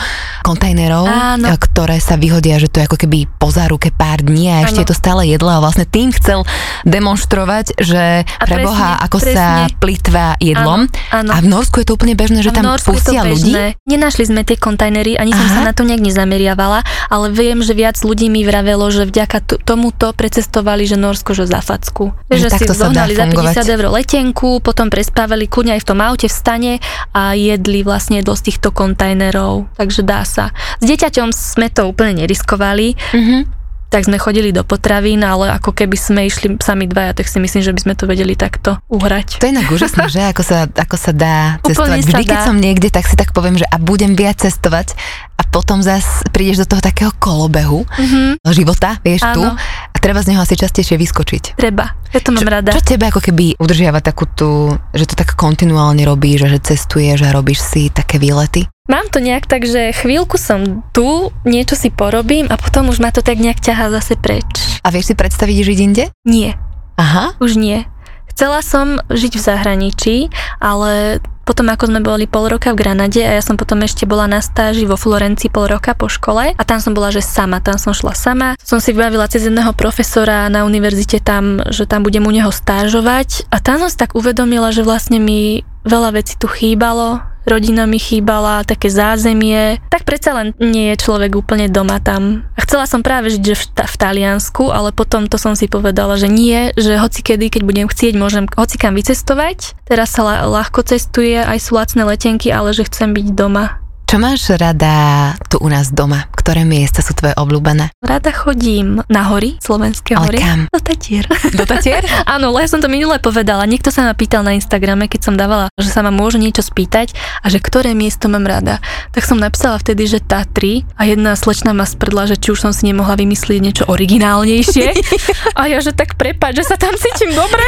kontajnerov, ano. ktoré sa vyhodia, že to je ako keby po záruke pár dní a ešte ano. je to stále jedlo a vlastne tým chcel demonstrovať, že a pre Boha, ako presne. sa plitva jedlom. Ano. Ano. A v Norsku je to úplne bežné, že tam pustia ľudí. Nenašli sme tie kontajnery, ani Aha. som sa na to nejak nezameriavala, ale viem, že viac ľudí mi vravelo, že vďaka t- tomuto precestovali, že Norsko, že za facku. Že, že si zohnali za 50 eur letenku, potom prespávali kľudne aj v tom aute v stane a jedli vlastne jedlo z týchto kontajnerov, takže dá sa. S dieťaťom sme to úplne neriskovali, mm-hmm. Tak sme chodili do potravín, ale ako keby sme išli sami dvaja, tak si myslím, že by sme to vedeli takto uhrať. To je inak úžasné, [laughs] že? Ako sa, ako sa dá cestovať. Vždy, keď som niekde, tak si tak poviem, že a budem viac cestovať a potom zase prídeš do toho takého kolobehu mm-hmm. života, vieš Áno. tu, a treba z neho asi častejšie vyskočiť. Treba, ja to mám čo, rada. Čo tebe ako keby udržiava takú tú, že to tak kontinuálne robíš, že cestuješ a robíš si také výlety? Mám to nejak tak, že chvíľku som tu, niečo si porobím a potom už ma to tak nejak ťahá zase preč. A vieš si predstaviť žiť inde? Nie. Aha. Už nie. Chcela som žiť v zahraničí, ale potom ako sme boli pol roka v Granade a ja som potom ešte bola na stáži vo Florencii pol roka po škole a tam som bola, že sama, tam som šla sama. Som si vybavila cez jedného profesora na univerzite tam, že tam budem u neho stážovať a tam som si tak uvedomila, že vlastne mi veľa vecí tu chýbalo, rodina mi chýbala, také zázemie. Tak predsa len nie je človek úplne doma tam. A chcela som práve žiť že v, v Taliansku, ale potom to som si povedala, že nie, že hoci kedy, keď budem chcieť, môžem hoci kam vycestovať. Teraz sa ľahko cestuje, aj sú lacné letenky, ale že chcem byť doma. Čo máš rada tu u nás doma? ktoré miesta sú tvoje obľúbené? Rada chodím na hory, slovenské Ale hory. kam? Do Tatier. Do Tatier? [laughs] Áno, ja som to minule povedala. Niekto sa ma pýtal na Instagrame, keď som dávala, že sa ma môže niečo spýtať a že ktoré miesto mám rada. Tak som napísala vtedy, že Tatry a jedna slečna ma sprdla, že či už som si nemohla vymyslieť niečo originálnejšie. [laughs] A ja, že tak prepáč, že sa tam cítim dobre.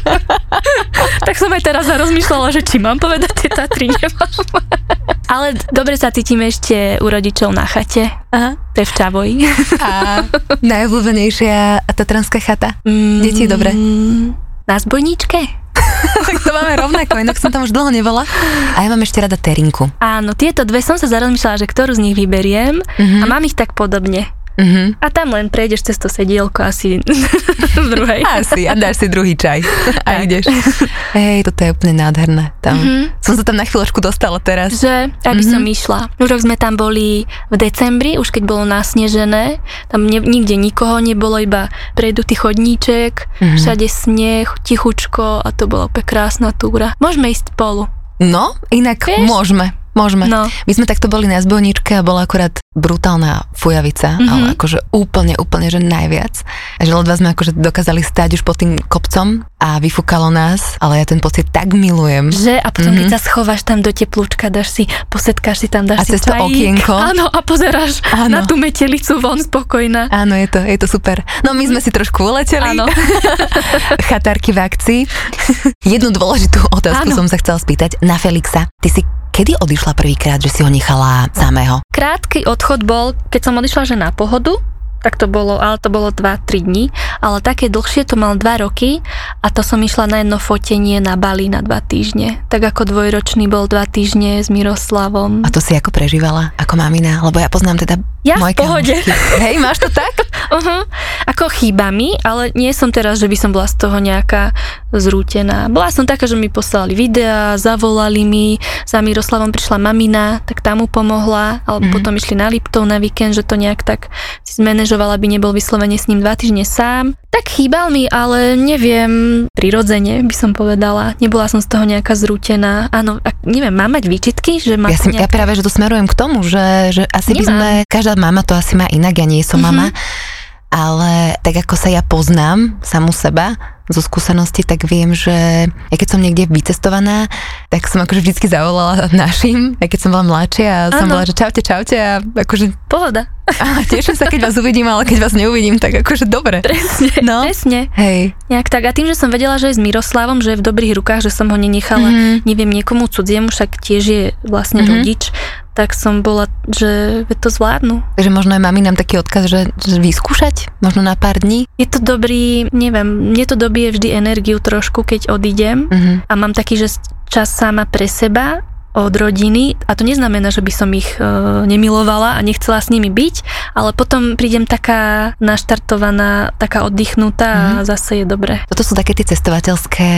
[laughs] tak som aj teraz rozmýšľala, že či mám povedať tie Tatry, nemám. Ale dobre sa cítim ešte u rodičov na chate. Aha. To je v Čavoji. A najobľúbenejšia tatranská chata? Deti, dobre. Mm, Na zbojničke? tak to máme rovnako, inak som tam už dlho nebola. A ja mám ešte rada terinku. Áno, tieto dve som sa zarozmýšľala, že ktorú z nich vyberiem Mhm. a mám ich tak podobne. Mhm. A tam len prejdeš cez to sedielko asi [laughs] v druhej. Asi, a dáš si druhý čaj. [laughs] A Tak. ideš. Hej, toto je úplne nádherné. Tam. Mhm. Som sa tam na chvíľočku dostala teraz. Že, aby Mhm. som išla. Už rok sme tam boli v decembri, už keď bolo nasnežené, tam ne, nikde nikoho nebolo, iba prejdutý chodníček, Mhm. všade sneh, tichučko a to bolo úplne krásna túra. Môžeme ísť spolu. No, inak Vieš? môžeme. Môžeme. No. My sme takto boli na zbojničke a bola akurát brutálna fujavica, Mhm. ale akože úplne, úplne, že najviac. A že ledva sme akože dokázali stáť už pod tým kopcom a vyfúkalo nás, ale ja ten pocit tak milujem. Že? A potom, keď Mhm. sa schováš tam do teplúčka, dáš si, posetkáš si tam, dáš A si cez to čajík. okienko. Áno, a pozeráš Áno. na tú metelicu von spokojná. Áno, je to, je to super. No my sme si trošku uleteli. Áno. [laughs] Chatárky v akcii. [laughs] Jednu dôležitú otázku Áno. som sa chcela spýtať na Felixa. Ty si kedy odišla prvýkrát, že si ho nechala samého? Krátky odchod bol, keď som odišla že na pohodu, tak to bolo, ale to bolo 2-3 dní, ale také dlhšie to mal 2 roky a to som išla na jedno fotenie na Bali na 2 týždne. Tak ako dvojročný bol 2 týždne s Miroslavom. A to si ako prežívala, ako mamina? Lebo ja poznám teda Ja moje v pohode. kamošky. [laughs] Hej, máš to tak? [laughs] Uh-huh. Ako chýba mi, ale nie som teraz, že by som bola z toho nejaká zrútená. Bola som taká, že mi poslali videá, zavolali mi, za Miroslavom prišla mamina, tak tam mu pomohla, alebo Mhm. mm-hmm. potom išli na Liptov na víkend, že to nejak tak zmanéžovala, aby nebol vyslovene s ním dva týždne sám. Tak chýbal mi, ale neviem, prirodzene by som povedala. Nebola som z toho nejaká zrútená. Áno, ak, neviem, mám mať výčitky, že má Ja, si, ja nejak... práve, že to smerujem k tomu, že, že asi by Nemám. sme, každá mama to asi má inak, ja nie som Mhm. mama, ale tak ako sa ja poznám samú seba zo skúsenosti, tak viem, že ja keď som niekde vycestovaná, tak som akože vždycky zavolala [laughs] našim, aj keď som bola mladšia a som Áno. bola, že čaute, čaute a akože Pohoda. [laughs] a teším sa, keď vás uvidím, ale keď vás neuvidím, tak akože dobre. Presne. No. Presne. Hej. Nejak tak. A tým, že som vedela, že je s Miroslavom, že je v dobrých rukách, že som ho nenechala, Mhm. mm-hmm. neviem, niekomu cudziemu, však tiež je vlastne Mhm. mm-hmm. rodič, tak som bola, že to zvládnu. Takže možno aj mami nám taký odkaz, že, že vyskúšať, možno na pár dní. Je to dobrý, neviem, mne to dobije vždy energiu trošku, keď odídem Mhm. a mám taký, že čas sama pre seba od rodiny a to neznamená, že by som ich e, nemilovala a nechcela s nimi byť, ale potom prídem taká naštartovaná, taká oddychnutá a Mhm. zase je dobre. Toto sú také tie cestovateľské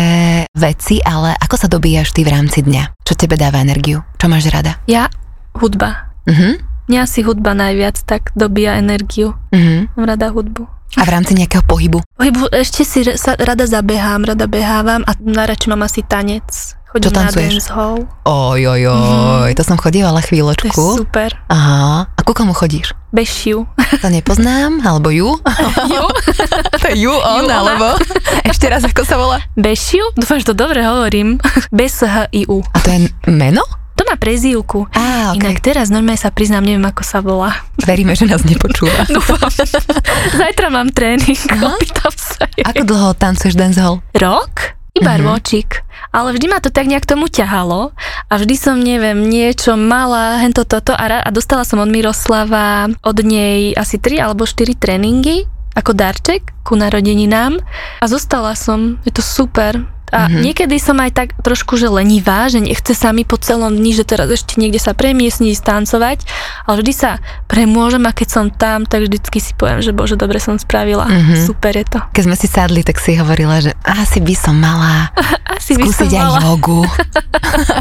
veci, ale ako sa dobíjaš ty v rámci dňa? Čo tebe dáva energiu? Čo máš rada? Ja, hudba. Mhm. Mňa si hudba najviac tak dobíja energiu. Mhm. Mám rada hudbu. A v rámci nejakého pohybu? Pohybu, ešte si sa rada zabehám, rada behávam a najradšej mám asi tanec. Chodím Čo na tancuješ? dance hall. Oj, oj, oj, Mhm. to som chodívala To je chvíľočku. super. Aha, a ku komu chodíš? Bešiu. [laughs] To nepoznám, alebo ju? [laughs] [laughs] to je ju, on, Ju, ona. alebo ešte raz, ako sa volá? Bešiu? Dúfam, že to dobre hovorím. Bez H I U. A to je meno? To má prezývku. Á, Inak okay. teraz normálne sa priznám, neviem ako sa volá. Veríme, že nás nepočúva. [laughs] Dúfam. Zajtra mám tréning, Aha. opýtam sa jej. Ako dlho tancuješ dancehall? Rok? Iba Mhm. mm-hmm. ročík. Ale vždy ma to tak nejak tomu ťahalo a vždy som, neviem, niečo mala, hento toto a, ra- a dostala som od Miroslava od nej asi 3 alebo 4 tréningy ako darček ku narodeninám a zostala som. Je to super. A Mhm. mm-hmm. niekedy som aj tak trošku, že lenivá, že nechce sa mi po celom dni, že teraz ešte niekde sa premiesniť, stancovať, ale vždy sa premôžem a keď som tam, tak vždycky si poviem, že bože, dobre som spravila. Mhm. Mm-hmm. Super je to. Keď sme si sadli, tak si hovorila, že asi by som mala [laughs] Asi by som skúsiť aj mala. jogu. [laughs]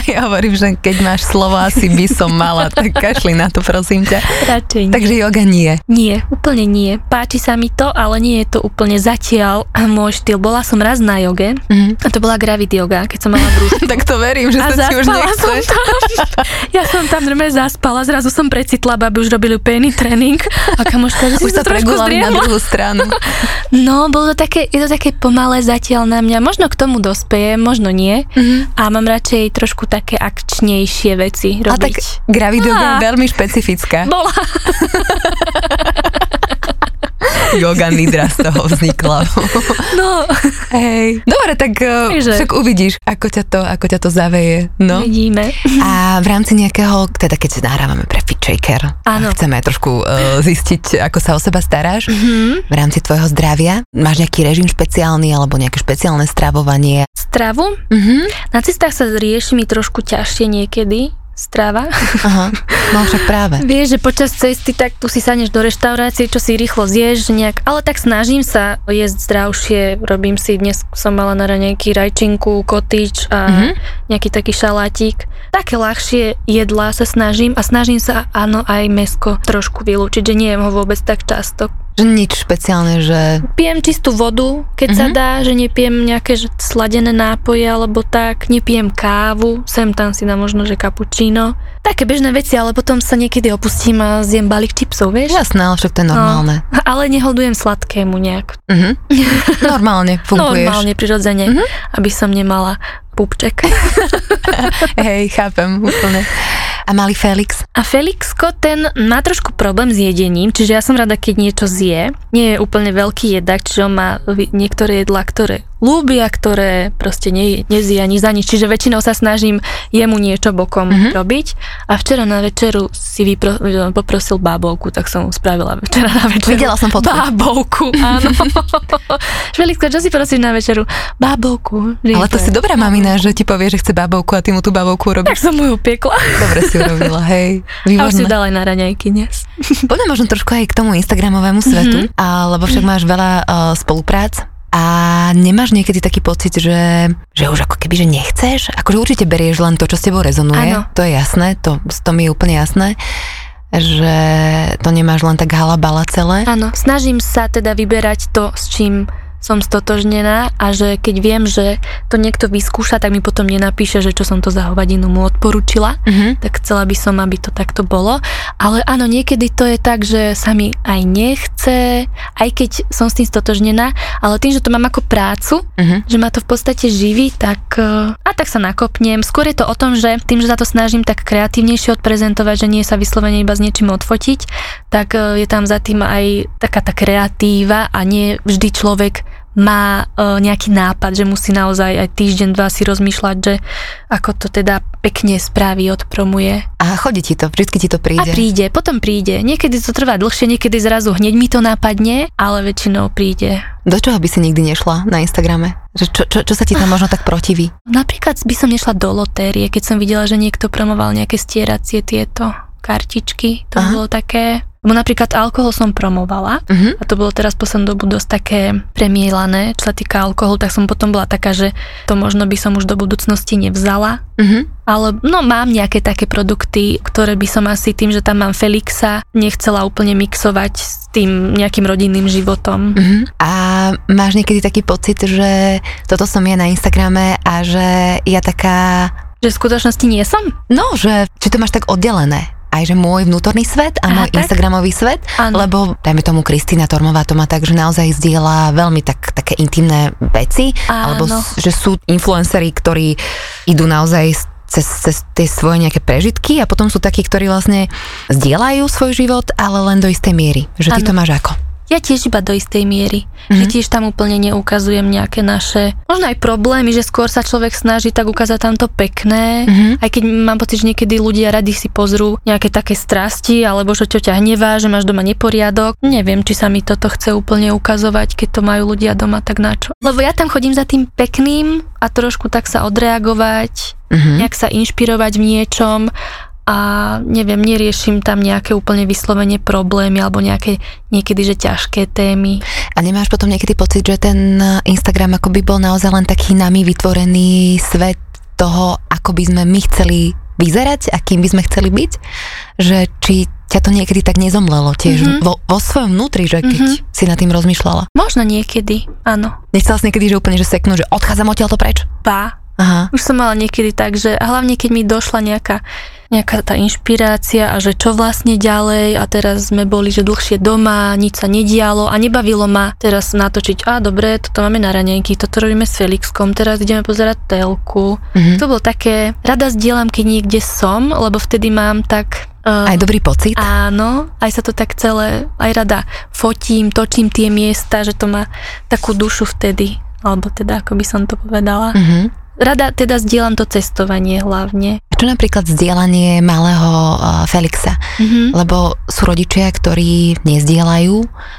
Ja hovorím, že keď máš slovo, asi by som mala, tak kašli na to, prosím ťa. Radšej nie. Takže joga nie. Nie, úplne nie. Páči sa mi to, ale nie je to úplne zatiaľ môj štýl. Bola som raz na joge Mhm. a to bola gravid yoga, keď som mala brúšku. [laughs] tak to verím, že A sa ti už zaspala nechce. som tam. Ja som tam normálne zaspala, zrazu som precitla, babi už robili úplný tréning a kamoška, že si Už sa to trošku pregulali na druhú stranu. [laughs] No, bolo to také, je to také pomalé zatiaľ na mňa. Možno k tomu dospejem, možno nie. Mhm. A mám radšej trošku také akčnejšie veci A tak robiť. gravidoga Á. je veľmi špecifická. Bola. [laughs] Yoga nidra z toho vznikla. No, Hej. Dobre, tak uh, Takže- však uvidíš, ako ťa to, ako ťa to zaveje. No. vidíme. A v rámci nejakého, teda keď nahrávame pre Fit Shaker, Áno. a chceme trošku uh, zistiť, ako sa o seba staráš, Mhm. v rámci tvojho zdravia, máš nejaký režim špeciálny alebo nejaké špeciálne stravovanie? Stravu? Mhm. Na cestách sa rieši mi trošku ťažšie niekedy strava. Aha, no však práve. [laughs] Vieš, že počas cesty tak tu si sadneš do reštaurácie, čo si rýchlo zješ nejak, ale tak snažím sa jesť zdravšie, robím si, dnes som mala na raňajky rajčinku, kotič a Mhm. nejaký taký šalátik. Také ľahšie jedlá sa snažím a snažím sa áno aj mesko trošku vylúčiť, že nie jem ho vôbec tak často. Že nič špeciálne, že... Pijem čistú vodu, keď sa Mhm. dá, že nepijem nejaké že sladené nápoje alebo tak, nepijem kávu, sem tam si dám možno, že kapučíno. Také bežné veci, ale potom sa niekedy opustím a zjem balík čipsov, vieš? Jasné, ale však to je normálne. [laughs] Ale neholdujem sladkému nejak. Mhm. [laughs] Normálne funguješ. Normálne, prirodzene, Mhm. aby som nemala pupček. [laughs] Hej, chápem úplne. A malý Felix? A Felixko, ten má trošku problém s jedením, čiže ja som rada, keď niečo zje. Nie je úplne veľký jedak, čiže on má niektoré jedlá, ktoré ľúbia, ktoré proste ne, nezie ani za nič. Čiže väčšinou sa snažím jemu niečo bokom Mhm. robiť. A včera na večeru si vypro, poprosil bábovku, tak som spravila včera na večeru. Videla som fotku. Bábovku, [laughs] áno. Felixko, čo si prosíš na večeru? Bábovku. Ale to si dobrá mamina, že ti povie, že chce babovku a ty mu tú babovku Tak robíš. som mu ju piekla. Dobre si urobila, hej. A už si Výborné. dala aj na raňajky dnes. Poďme možno trošku aj k tomu Instagramovému svetu, Mhm. a, lebo však máš veľa uh, spoluprác a nemáš niekedy taký pocit, že, že už ako keby, že nechceš? Akože určite berieš len to, čo s tebou rezonuje, Áno. to je jasné, to, to mi je úplne jasné, že to nemáš len tak halabala celé. Áno, snažím sa teda vyberať to, s čím som stotožnená a že keď viem, že to niekto vyskúša, tak mi potom nenapíše, že čo som to za hovadinu mu odporúčila. Mhm. Tak chcela by som, aby to takto bolo. Ale áno, niekedy to je tak, že sa mi aj nechce, aj keď som s tým stotožnená, ale tým, že to mám ako prácu, Mhm. že ma to v podstate živí, tak eh, a tak sa nakopnem. Skôr je to o tom, že tým, že sa to snažím tak kreatívnejšie odprezentovať, že nie sa vyslovene iba s niečím odfotiť, tak eh, je tam za tým aj taká tá kreatíva a nie vždy človek má eh, nejaký nápad, že musí naozaj aj týždeň, dva si rozmýšľať, že ako to teda pekne spraví, odpromuje. A chodí ti to, vždycky ti to A príde. príde, potom príde. Niekedy to trvá dlhšie, niekedy zrazu hneď mi to napadne, ale väčšinou príde. Do čoho by si nikdy nešla na Instagrame? Že čo, čo, čo sa ti tam možno tak protiví? Napríklad by som nešla do lotérie, keď som videla, že niekto promoval nejaké stieracie tieto kartičky. To Aha. bolo také... Lebo napríklad alkohol som promovala Mhm. a to bolo teraz poslednú dobu dosť také premielané, čo sa týka alkoholu, tak som potom bola taká, že to možno by som už do budúcnosti nevzala. Mhm. Ale no mám nejaké také produkty, ktoré by som asi tým, že tam mám Felixa, nechcela úplne mixovať s tým nejakým rodinným životom. Mhm. A máš niekedy taký pocit, že toto som ja na Instagrame a že ja taká, Že v skutočnosti nie som? no, že či to máš tak oddelené? Aj že môj vnútorný svet a Aha, môj tak? Instagramový svet, Áno. lebo dajme tomu Kristýna Tormová to má tak, že naozaj zdieľa veľmi tak, také intimné veci, Áno. alebo že sú influenceri, ktorí idú naozaj cez, cez tie svoje nejaké prežitky a potom sú takí, ktorí vlastne zdieľajú svoj život, ale len do istej miery. Že ty to máš ako? Ja tiež iba do istej miery. Mhm. Že tiež tam úplne neukazujem nejaké naše, možno aj problémy, že skôr sa človek snaží tak ukázať tam to pekné. Mhm. Aj keď mám pocit, že niekedy ľudia radi si pozrú nejaké také strasti, alebo že čo ťa hnevá, že máš doma neporiadok. Neviem, či sa mi toto chce úplne ukazovať, keď to majú ľudia doma, tak na čo. Lebo ja tam chodím za tým pekným a trošku tak sa odreagovať, Mhm. nejak sa inšpirovať v niečom a neviem, neriešim tam nejaké úplne vyslovene problémy alebo nejaké niekedy, že ťažké témy. A nemáš potom niekedy pocit, že ten Instagram ako by bol naozaj len taký nami vytvorený svet toho, ako by sme my chceli vyzerať a kým by sme chceli byť, že či ťa to niekedy tak nezomlelo tiež mm-hmm. vo, vo svojom vnútri, že keď mm-hmm. si nad tým rozmýšľala. Možno niekedy, áno. Nechcela si niekedy, že úplne, že seknú, že odchádzam odtiaľ to preč? Ba. Aha. Už som mala niekedy tak, že a hlavne keď mi došla nejaká nejaká tá inšpirácia a že čo vlastne ďalej a teraz sme boli, že dlhšie doma, nič sa nedialo a nebavilo ma teraz natočiť, a dobre, toto máme na ranejky, toto robíme s Felixkom, teraz ideme pozerať telku. Mm-hmm. To bolo také, rada zdieľam, keď niekde som, lebo vtedy mám tak Uh, aj dobrý pocit? Áno, aj sa to tak celé, aj rada fotím, točím tie miesta, že to má takú dušu vtedy, alebo teda, ako by som to povedala. Uh-huh. Rada teda zdieľam to cestovanie hlavne. Čo napríklad zdieľanie malého Felixa? Mm-hmm. Lebo sú rodičia, ktorí nezdieľajú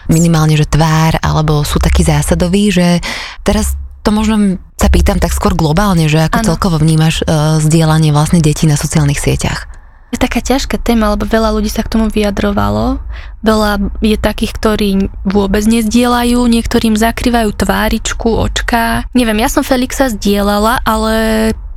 minimálne, že tvár, alebo sú takí zásadoví, že teraz to možno sa pýtam tak skôr globálne, že ako ano. celkovo vnímaš uh, zdieľanie vlastne detí na sociálnych sieťach? Je taká ťažká téma, lebo veľa ľudí sa k tomu vyjadrovalo. Veľa je takých, ktorí vôbec nezdielajú, niektorým zakrývajú tváričku, očka. Neviem, ja som Felixa zdieľala, ale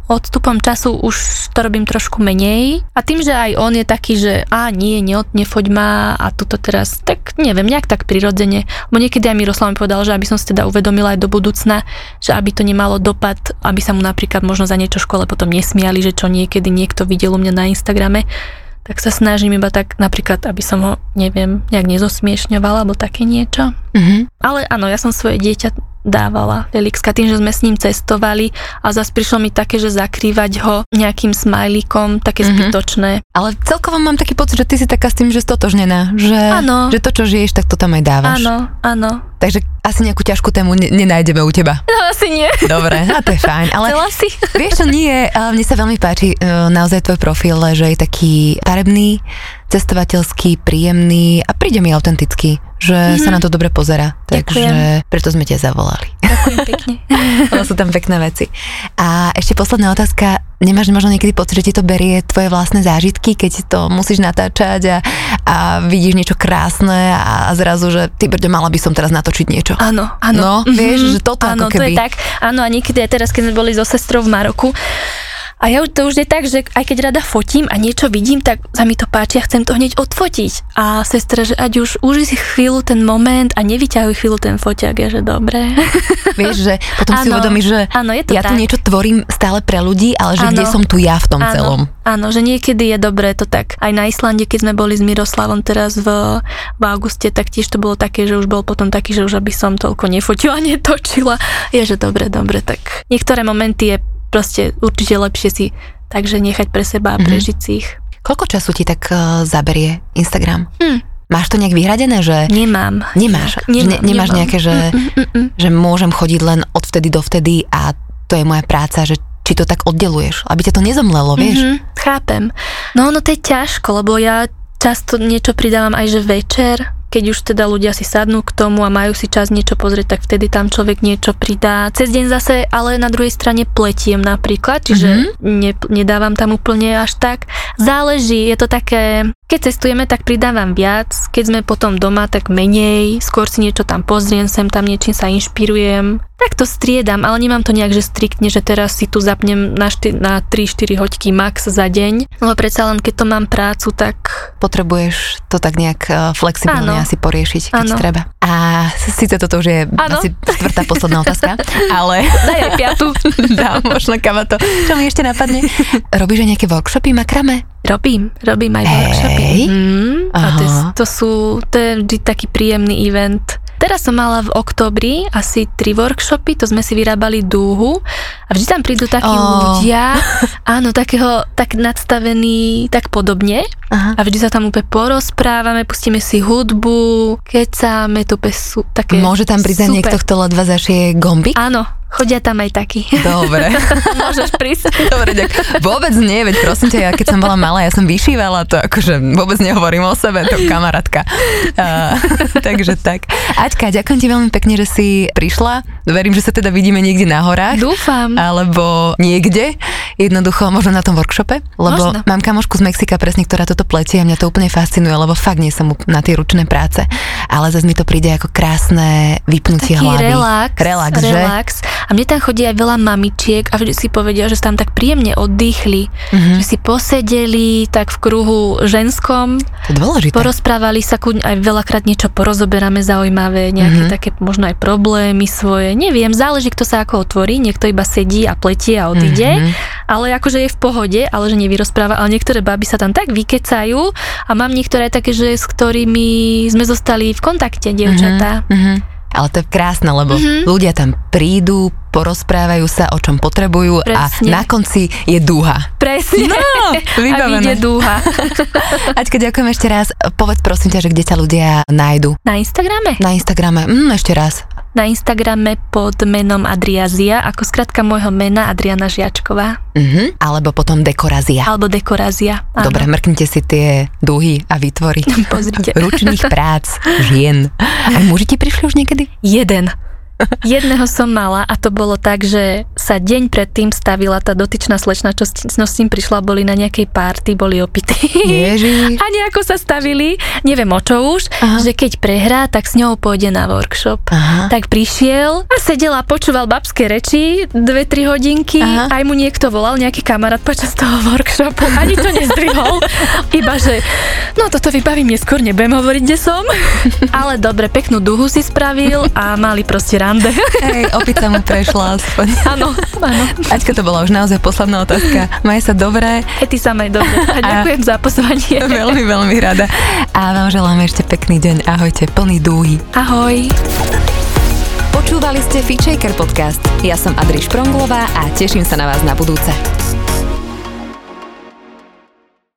odstupom času už to robím trošku menej. A tým, že aj on je taký, že a nie, ne, nefoď ma a tuto teraz, tak neviem, nejak tak prirodzene. Bo niekedy aj Miroslav mi povedal, že aby som si teda uvedomila aj do budúcna, že aby to nemalo dopad, aby sa mu napríklad možno za niečo v škole potom nesmiali, že čo niekedy niekto videl u mňa na Instagrame, tak sa snažím iba tak napríklad, aby som ho, neviem, nejak nezosmiešňovala alebo také niečo. Mm-hmm. Ale áno, ja som svoje dieťa dávala Felixka tým, že sme s ním cestovali a zase prišlo mi také, že zakrývať ho nejakým smajlíkom, také mm-hmm. zbytočné. Ale celkovo mám taký pocit, že ty si taká s tým, že stotožnená, že, ano. že to, čo žiješ, tak to tam aj dávaš. Áno, áno. Takže asi nejakú ťažkú tému ne- nenájdeme u teba. No asi nie. Dobre, a to je fajn. Ale Chcela si? [laughs] vieš čo, nie, ale mne sa veľmi páči uh, naozaj tvoj profil, že je taký parebný, cestovateľský, príjemný a príde mi autentický že mm-hmm. sa na to dobre pozera. Takže preto sme ťa zavolali. Ďakujem pekne. [laughs] sú tam pekné veci. A ešte posledná otázka. Nemáš možno niekedy pocit, že ti to berie tvoje vlastné zážitky, keď to musíš natáčať a, a vidíš niečo krásne a, a zrazu, že ty brďo, mala by som teraz natočiť niečo. Áno, áno. No, mm-hmm. vieš, že toto áno, ako keby... to je tak. Áno, a niekedy aj teraz, keď sme boli so sestrou v Maroku, a ja to už je tak, že aj keď rada fotím a niečo vidím, tak sa mi to páči a chcem to hneď odfotiť. A sestra, že ať už uži si chvíľu ten moment a nevyťahuj chvíľu ten foťák, ja že dobre. [laughs] Vieš, že potom ano, si uvedomíš, že ano, je to ja tak. tu niečo tvorím stále pre ľudí, ale že ano, kde som tu ja v tom ano, celom. Áno, že niekedy je dobré to tak. Aj na Islande, keď sme boli s Miroslavom teraz v, v auguste, tak tiež to bolo také, že už bol potom taký, že už aby som toľko nefotila, netočila. Je, že dobre, dobre, tak niektoré momenty je proste určite lepšie si takže nechať pre seba a prežiť mm-hmm. si ich. Koľko času ti tak uh, zaberie Instagram? Hm. Máš to nejak vyhradené, že... Nemám. Nemáš? Nemám, ne, nemáš nemám. nejaké, že, mm, mm, mm. že môžem chodiť len od vtedy do vtedy a to je moja práca, že či to tak oddeluješ, aby ťa to nezomlelo, vieš? Mm-hmm, chápem. No ono to je ťažko, lebo ja často niečo pridávam aj, že večer, keď už teda ľudia si sadnú k tomu a majú si čas niečo pozrieť, tak vtedy tam človek niečo pridá. Cez deň zase, ale na druhej strane pletiem napríklad, čiže mm-hmm. ne, nedávam tam úplne až tak. Záleží, je to také keď cestujeme, tak pridávam viac, keď sme potom doma, tak menej, skôr si niečo tam pozriem, sem tam niečím sa inšpirujem. Tak to striedam, ale nemám to nejak, že striktne, že teraz si tu zapnem na, šty- na 3-4 hoďky max za deň. No ale len keď to mám prácu, tak... Potrebuješ to tak nejak eh, flexibilne ano. asi poriešiť, keď ano. treba. A síce toto už je ano. asi štvrtá posledná otázka, [laughs] ale... Daj aj piatu. [laughs] Dám, možno kama to. Čo mi ešte napadne? [laughs] Robíš aj nejaké workshopy makrame? Robím, robím aj workshopy. Mm, a to, je, to sú, to je vždy taký príjemný event. Teraz som mala v oktobri asi tri workshopy, to sme si vyrábali dúhu a vždy tam prídu takí oh. ľudia, [laughs] áno, takého, tak nadstavený, tak podobne Aha. a vždy sa tam úplne porozprávame, pustíme si hudbu, kecáme, to sú také Môže tam prísť niekto, kto ledva zašie gombik? Áno, Chodia tam aj takí. [laughs] Dobre. Môžeš prísť. [laughs] Dobre, ďak. Vôbec nie, veď prosím ťa, ja keď som bola malá, ja som vyšívala to, akože vôbec nehovorím o sebe, to kamarátka. Uh, [laughs] takže tak. Aťka, ďakujem ti veľmi pekne, že si prišla. Verím, že sa teda vidíme niekde na horách. Dúfam. Alebo niekde. Jednoducho, možno na tom workshope. Lebo možno. mám kamošku z Mexika presne, ktorá toto pletie a mňa to úplne fascinuje, lebo fakt nie som na tie ručné práce. Ale zase mi to príde ako krásne vypnutie Taký hlavy. relax. Relax, relax. že? A mne tam chodí aj veľa mamičiek a vždy si povedia, že sa tam tak príjemne oddychli, Mhm. že si posedeli tak v kruhu ženskom, dôležité. porozprávali sa, kuď aj veľakrát niečo porozoberáme zaujímavé, nejaké Mhm. také možno aj problémy svoje, neviem, záleží kto sa ako otvorí, niekto iba sedí a pletie a odíde, Mhm. ale akože je v pohode, ale že nevyrozpráva, ale niektoré baby sa tam tak vykecajú a mám niektoré také, že s ktorými sme zostali v kontakte, dievčatá. Mhm. Ale to je krásne, lebo Mhm. ľudia tam prídu, porozprávajú sa, o čom potrebujú Presne. a na konci je dúha. Presne. No, [laughs] a vybavené. vyjde dúha. [laughs] Aťka, ďakujem ešte raz. Povedz prosím ťa, že kde ťa ľudia nájdu. Na Instagrame? Na Instagrame. Mm, ešte raz. Na Instagrame pod menom Adriazia, ako skratka môjho mena Adriana Žiačková, Mhm. Alebo potom dekorazia. alebo Dekorazia. Áno. Dobre, mrknite si tie dúhy a výtvory. [laughs] Pozrite. Ručných prác žien. Aj muži ti prišli už niekedy? Jeden. Jedného som mala a to bolo tak, že sa deň predtým stavila tá dotyčná slečna, čo s no s ním prišla, boli na nejakej párty, boli opití. [laughs] A nejako sa stavili, neviem o čo už, Aha. že keď prehrá, tak s ňou pôjde na workshop. Aha. Tak prišiel a sedel a počúval babské reči dve, tri hodinky, Aha. aj mu niekto volal, nejaký kamarát počas toho workshopu, ani to nezdvihol, [laughs] iba že no toto vybavím neskôr, nebudem hovoriť, kde som, [laughs] ale dobre, peknú duhu si spravil a mali proste rande. Hej, opica mu prešla aspoň. Áno, áno. Aťka, to bola už naozaj posledná otázka. Maj sa dobre, Aj ty samej dobre. A ďakujem za pozvanie. veľmi, veľmi rada. A vám želáme ešte pekný deň. Ahojte, plný dúhy. Ahoj. Počúvali ste Feature podcast. Ja som Adri Špronglová a teším sa na vás na budúce.